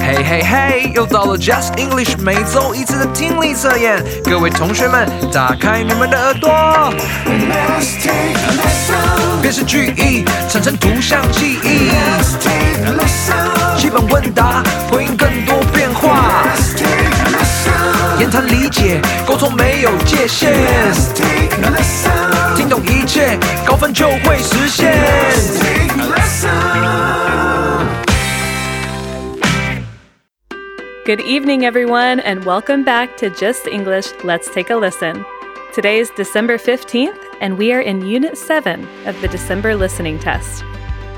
嘿嘿嘿，又到了 Just English 每周一次的听力测验，各位同学们，打开你们的耳朵。Let's take a lesson. 辨识句意，产生图像记忆，Let's take a lesson. 基本问答，回应更多变化。Let's take a lesson. 言谈理解，沟通没有界限，Let's take a lesson. 听懂一切，高分就会实现。Listen a lesson Good evening, everyone, and welcome back to Just English Let's Take a Listen. Today is December 15th, and we are in Unit 7 of the December Listening Test.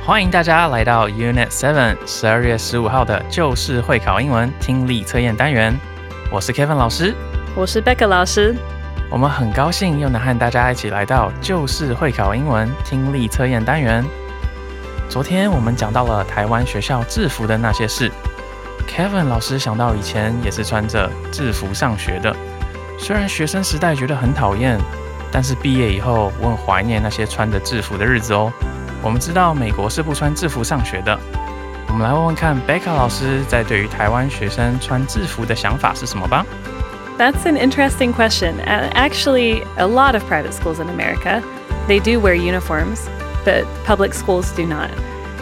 欢迎大家来到 Unit Seven 十二月十五号的旧式会考英文听力测验单元。我是 Kevin 老师，我是 Becca 老师。我们很高兴又能和大家一起来到旧式会考英文听力测验单元。昨天我们讲到了台湾学校制服的那些事。Kevin 老师想到以前也是穿着制服上学的，虽然学生时代觉得很讨厌，但是毕业以后我很怀念那些穿着制服的日子哦。我们知道美国是不穿制服上学的，我们来问问看 Becca 老师在对于台湾学生穿制服的想法是什么吧。That's an interesting question. Actually, a lot of private schools in America, they do wear uniforms, but public schools do not.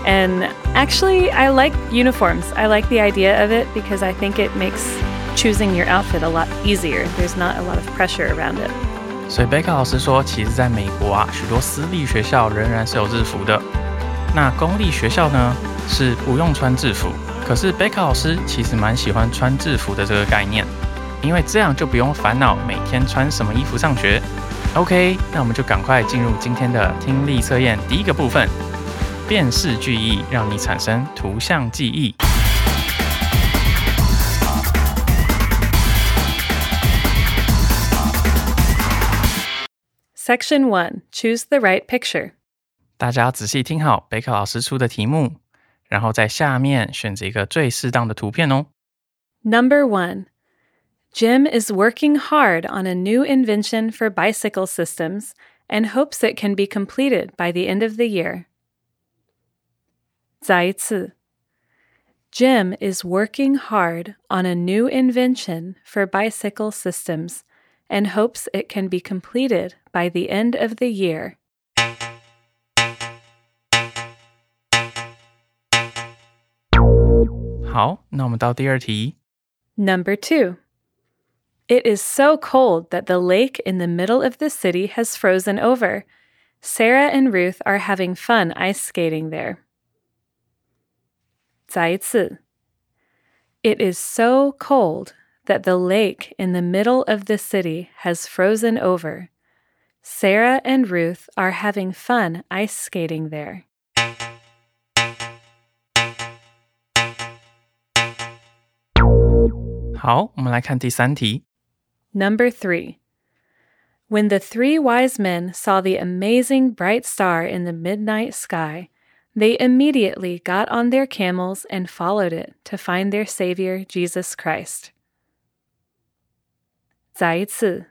And actually, I like uniforms. I like the idea of it because I think it makes choosing your outfit a lot easier. There's not a lot of pressure around it. 所以贝克老师说，其实在美国啊，许多私立学校仍然是有制服的。那公立学校呢是不用穿制服，可是贝克老师其实蛮喜欢穿制服的这个概念，因为这样就不用烦恼每天穿什么衣服上学。OK，那我们就赶快进入今天的听力测验第一个部分，辨识句意，让你产生图像记忆。 Section 1 Choose the right picture. 大家仔细听好贝克老师出的题目，然后在下面选择一个最适当的图片哦。 Number 1 Jim is working hard on a new invention for bicycle systems and hopes it can be completed by the end of the year. Zaizi. Jim is working hard on a new invention for bicycle systems and hopes it can be completed by the end of the year. Number two. It is so cold that the lake in the middle of the city has frozen over. Sarah and Ruth are having fun ice skating there. Zaitsi. It is so cold that the lake in the middle of the city has frozen over. Sarah and Ruth are having fun ice skating there. Number three. When the three wise men saw the amazing bright star in the midnight sky, they immediately got on their camels and followed it to find their Savior, Jesus Christ. 再一次.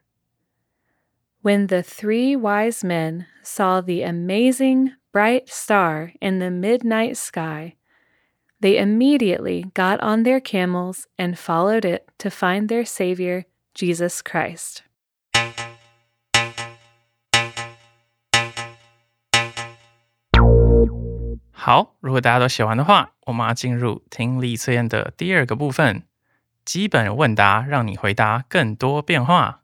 When the three wise men saw the amazing bright star in the midnight sky, they immediately got on their camels and followed it to find their Savior, Jesus Christ. 好，如果大家都写完的话，我们要进入听力测验的第二个部分——基本问答，让你回答更多变化。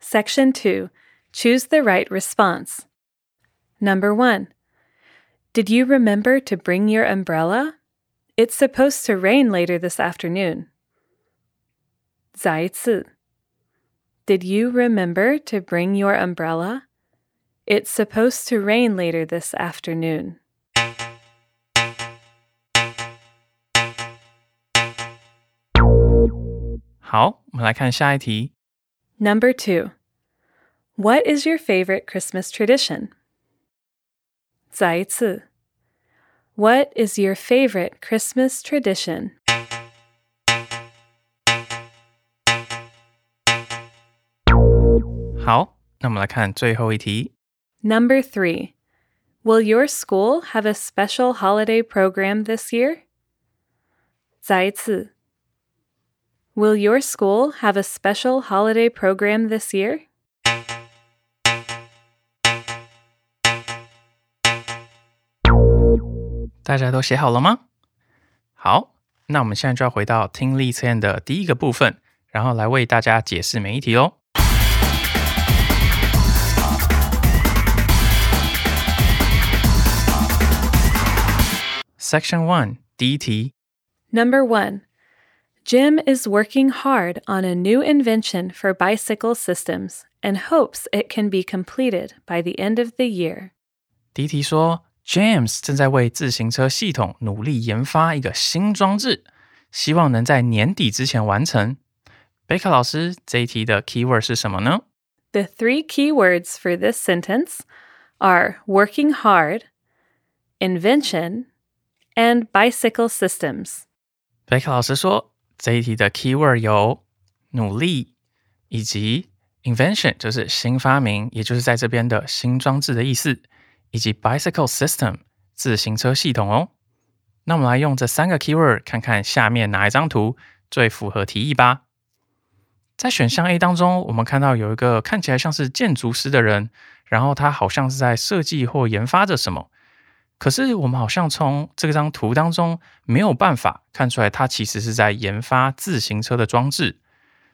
Section 2 Choose the right response. Number 1 Did you remember to bring your umbrella? It's supposed to rain later this afternoon. 再一次. Did you remember to bring your umbrella? It's supposed to rain later this afternoon. 好，我们来看下一题。 Number 2 What is your favorite Christmas tradition? 再一次. What is your favorite Christmas tradition? 好，那我们来看最后一题。 Number three. Will your school have a special holiday program this year? 再一次. Will your school have a special holiday program this year? Section One 第一题， Number one. Jim is working hard on a new invention for bicycle systems and hopes it can be completed by the end of the year. 第一题说，James 正在为自行车系统努力研发一个新装置，希望能在年底之前完成。贝克老师，这一题的 keyword 是什么呢？ The three key words for this sentence are working hard, invention, and bicycle systems. 贝克老师说，这一题的 keyword 有努力以及 invention，就是新发明，也就是在这边的新装置的意思，以及 bicycle system 自行车系统哦。那我们来用这三个 keyword 看看下面哪一张图最符合题意吧。在选项 A 当中，我们看到有一个看起来像是建筑师的人，然后他好像是在设计或研发着什么。可是我们好像从这张图当中没有办法看出来，它其实是在研发自行车的装置，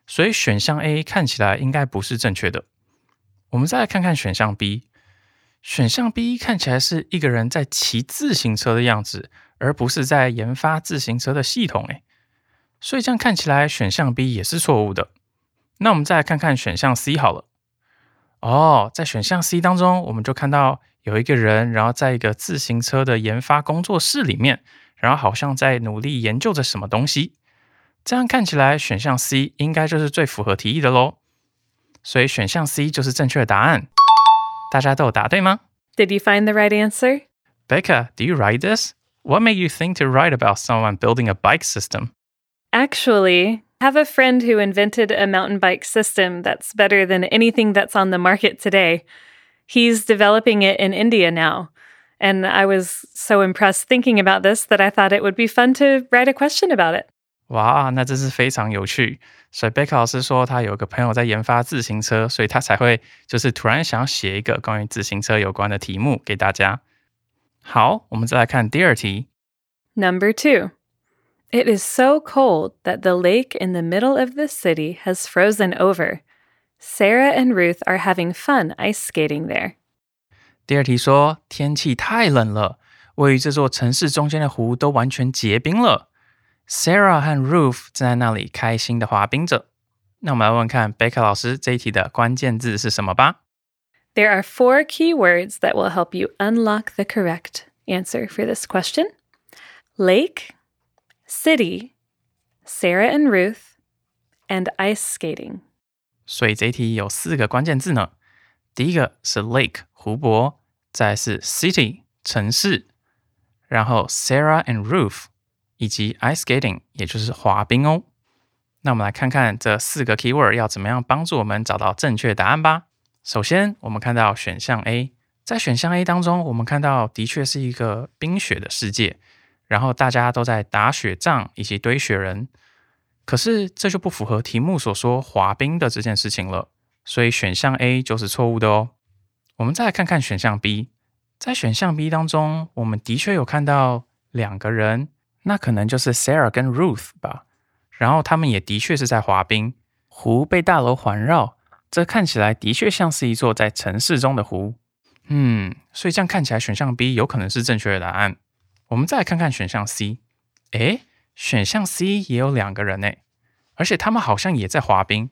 所以选项 A 看起来应该不是正确的。我们再来看看选项 B，选项 B 看起来是一个人在骑自行车的样子，而不是在研发自行车的系统。诶，所以这样看起来选项 B 也是错误的。那我们再来看看选项 C 好了。哦，在选项 C 当中，我们就看到有一个人，然后在一个自行车的研发工作室里面，然后好像在努力研究着什么东西。这样看起来，选项 C 应该就是最符合题意的喽。所以选项 C 就是正确的答案。大家都有答对吗 Did you find the right answer? Becca, do you write this? What made you think to write about someone building a bike system? Actually, I have a friend who invented a mountain bike system that's better than anything that's on the market today. He's developing it in India now. And I was so impressed thinking about this that I thought it would be fun to write a question about it. 哇，那真是非常有趣。所以贝克老师说，他有个朋友在研发自行车，所以他才会就是突然想要写一个关于自行车有关的题目给大家。好，我们再来看第二题。 Number two. It is so cold that the lake in the middle of the city has frozen over. Sarah and Ruth are having fun ice skating there. 第二题说，天气太冷了，位于这座城市中间的湖都完全结冰了。Sarah 和 Ruth 正在那里开心的滑冰着。那我们来问问看贝克老师这一题的关键字是什么吧。 There are four key words that will help you unlock the correct answer for this question lake, city, Sarah and Ruth, and ice skating. 所以这一题有四个关键字呢。第一个是 lake 湖泊，再是 city 城市，然后 Sarah and Ruth 以及 ice skating 也就是滑冰哦。那我们来看看这四个 keyword 要怎么样帮助我们找到正确答案吧。首先，我们看到选项 A，在选项 A 当中，我们看到的确是一个冰雪的世界，然后大家都在打雪仗以及堆雪人。可是这就不符合题目所说滑冰的这件事情了，所以选项 A 就是错误的哦。我们再来看看选项 B，在选项 B 当中，我们的确有看到两个人，那可能就是 Sarah 跟 Ruth 吧。然后他们也的确是在滑冰，湖被大楼环绕，这看起来的确像是一座在城市中的湖。嗯，所以这样看起来选项 B 有可能是正确的答案。我们再来看看选项 C，诶，选项 C 也有两个人呢，而且他们好像也在滑冰。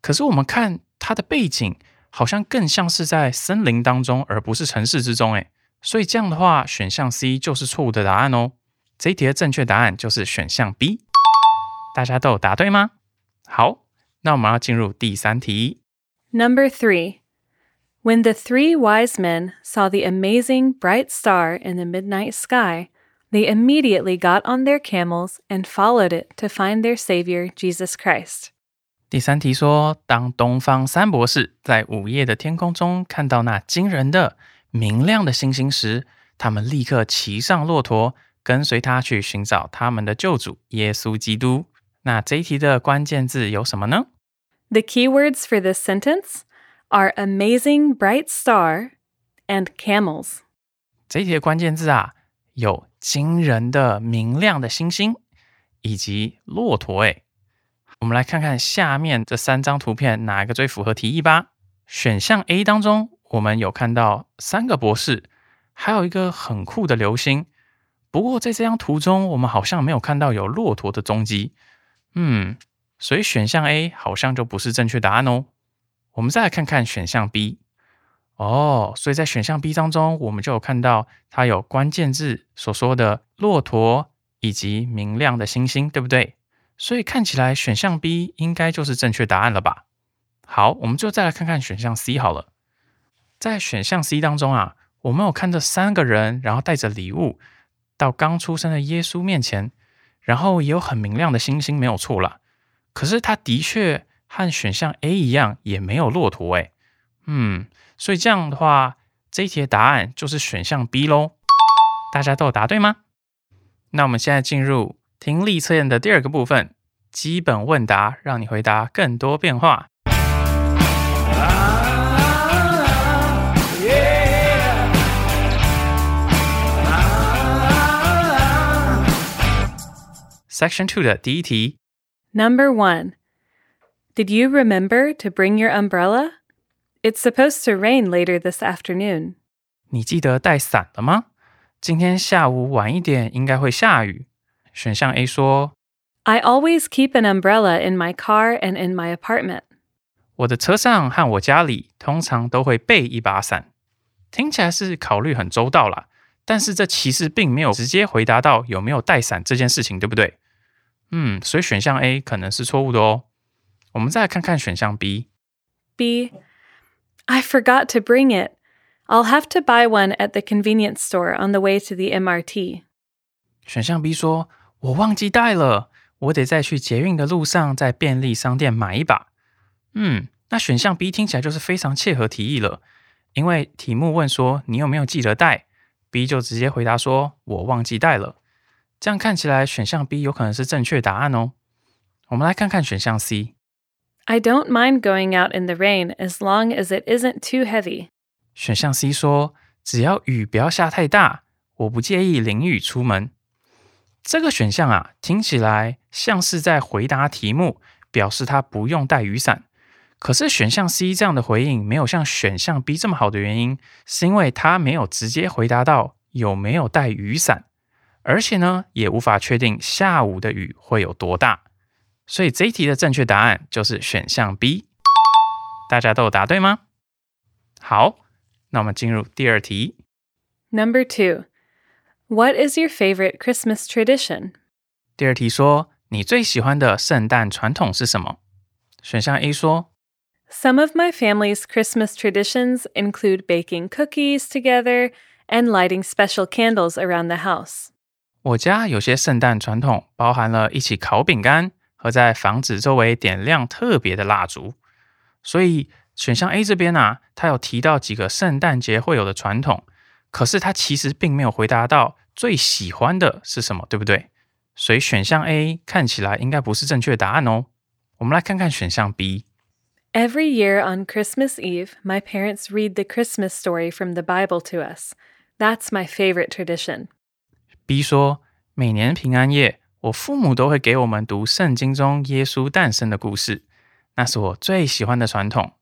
可是我们看它的背景，好像更像是在森林当中，而不是城市之中。诶，所以这样的话，选项 C 就是错误的答案哦。这一题的正确答案就是选项 B。大家都有答对吗？好，那我们要进入第三题。Number three. When the three wise men saw the amazing bright star in the midnight sky, they immediately got on their camels and followed it to find their Savior, Jesus Christ. 第三题说，当东方三博士在午夜的天空中看到那惊人的、明亮的星星时，他们立刻骑上骆驼，跟随他去寻找他们的救主耶稣基督。那这一题的关键字有什么呢？ The keywords for this sentence are amazing bright star and camels. 这一题的关键字啊，有 惊人的、明亮的星星，以及骆驼。诶，我们来看看下面这三张图片，哪一个最符合题意吧？选项 A 当中，我们有看到三个博士，还有一个很酷的流星。不过在这张图中，我们好像没有看到有骆驼的踪迹。嗯，所以选项 A 好像就不是正确答案哦。我们再来看看选项 B。哦，所以在选项 B 当中，我们就有看到它有关键字所说的骆驼以及明亮的星星，对不对？所以看起来选项 B 应该就是正确答案了吧？好，我们就再来看看选项 C 好了。在选项 C 当中啊，我们有看这三个人，然后带着礼物到刚出生的耶稣面前，然后也有很明亮的星星，没有错啦。可是它的确和选项 A 一样，也没有骆驼诶。嗯，所以这样的话，这一题的答案就是选项 B 喽。大家都有答对吗？那我们现在进入听力测验的第二个部分，基本问答，让你回答更多变化。Section Two 的第一题，Number one. Did you remember to bring your umbrella? It's supposed to rain later this afternoon. 你记得带伞了吗？今天下午晚一点应该会下雨。选项 A 说，I always keep an umbrella in my car and in my apartment. 我的车上和我家里通常都会备一把伞。听起来是考虑很周到啦，但是这其实并没有直接回答到有没有带伞这件事情，对不对？嗯，所以选项 A 可能是错误的哦。我们再来看看选项 B。B. I forgot to bring it. I'll have to buy one at the convenience store on the way to the MRT. 选项 B 说：“我忘记带了，我得在去捷运的路上在便利商店买一把。”嗯，那选项 B 听起来就是非常切合题意了，因为题目问说你有没有记得带，B 就直接回答说：“我忘记带了。”这样看起来选项 B 有可能是正确答案哦。我们来看看选项 C。 I don't mind going out in the rain as long as it isn't too heavy. 选项 C 说：“只要雨不要下太大，我不介意淋雨出门。”这个选项啊，听起来像是在回答题目，表示他不用带雨伞。可是选项 C 这样的回应没有像选项 B 这么好的原因，是因为他没有直接回答到有没有带雨伞，而且呢，也无法确定下午的雨会有多大。所以这一题的正确答案就是选项 B。大家都有答对吗？好，那我们进入第二题。 Number two. What is your favorite Christmas tradition? 第二题说，你最喜欢的圣诞传统是什么？选项 A 说， Some of my family's Christmas traditions include baking cookies together and lighting special candles around the house. 我家有些圣诞传统包含了一起烤饼干 和在房子周围点亮特别的蜡烛。所以选项 A 这边啊，它有提到几个圣诞节会有的传统，可是它其实并没有回答到最喜欢的是什么，对不对？所以选项 A 看起来应该不是正确答案哦。我们来看看选项 B。Every year on Christmas Eve, my parents read the Christmas story from the Bible to us. That's my favorite tradition. B 说，每年平安夜，我父母都会给我们读圣经中耶稣诞生的故事，那是我最喜欢的传统。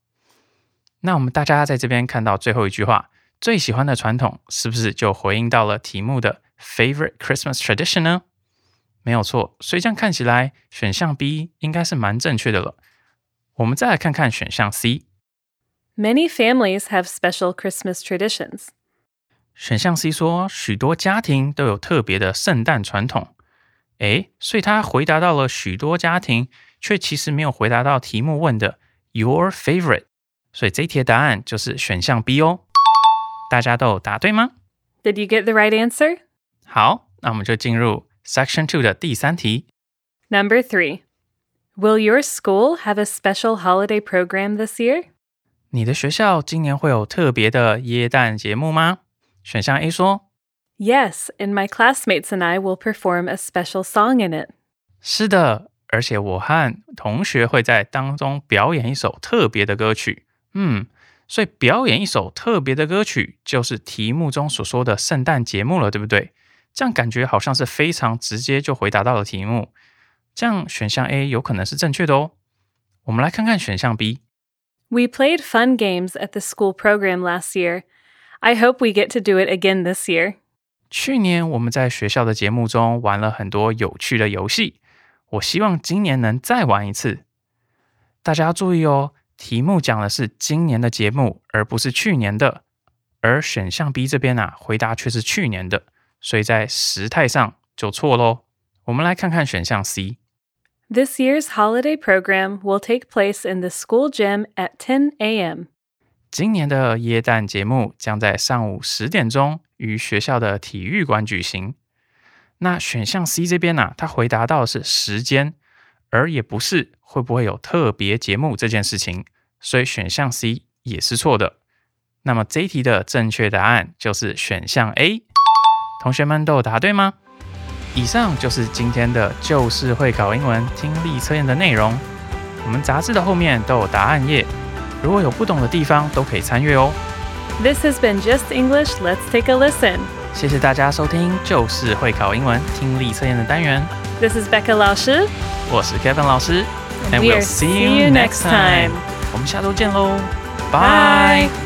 那我们大家在这边看到最后一句话，最喜欢的传统是不是就回应到了题目的 favorite Christmas tradition 呢？没有错，所以这样看起来，选项 B 应该是蛮正确的了。我们再来看看选项 C。Many families have special Christmas traditions. 选项 C 说，许多家庭都有特别的圣诞传统。诶，所以他回答到了许多家庭，却其实没有回答到题目问的 your favorite。所以这一题的答案就是选项 B 哦。大家都有答对吗？ Did you get the right answer? 好，那我们就进入 Section Two 的第三题。 Number three. Will your school have a special holiday program this year? 你的学校今年会有特别的耶诞节目吗？选项 A 说 Yes, and my classmates and I will perform a special song in it. 是的，而且我和同学会在当中表演一首特别的歌曲。嗯，所以表演一首特别的歌曲就是题目中所说的圣诞节目了，对不对？这样感觉好像是非常直接就回答到了题目。这样选项 A 有可能是正确的哦。我们来看看选项 B。 We played fun games at the school program last year. I hope we get to do it again this year. 去年我们在学校的节目中玩了很多有趣的游戏，我希望今年能再玩一次。大家要注意哦，题目讲的是今年的节目，而不是去年的。而选项 B 这边啊，回答却是去年的，所以在时态上就错喽。我们来看看选项 C。This year's holiday program will take place in the school gym at 10 a.m. 今年的耶诞节目将在上午十点钟于学校的体育馆举行。那选项 C 这边呢、它回答到是时间，而也不是会不会有特别节目这件事情，所以选项 C 也是错的。那么这一题的正确答案就是选项 A。同学们都有答对吗？以上就是今天的旧式会考英文听力测验的内容。我们杂志的后面都有答案页，如果有不懂的地方都可以参阅哦。This has been Just English. Let's take a listen. 谢谢大家收听就是会考英文听力测验的单元，This is Becca 老师。我是 Kevin 老师 And we'll see you next time. 我们下周见喽，拜。Bye.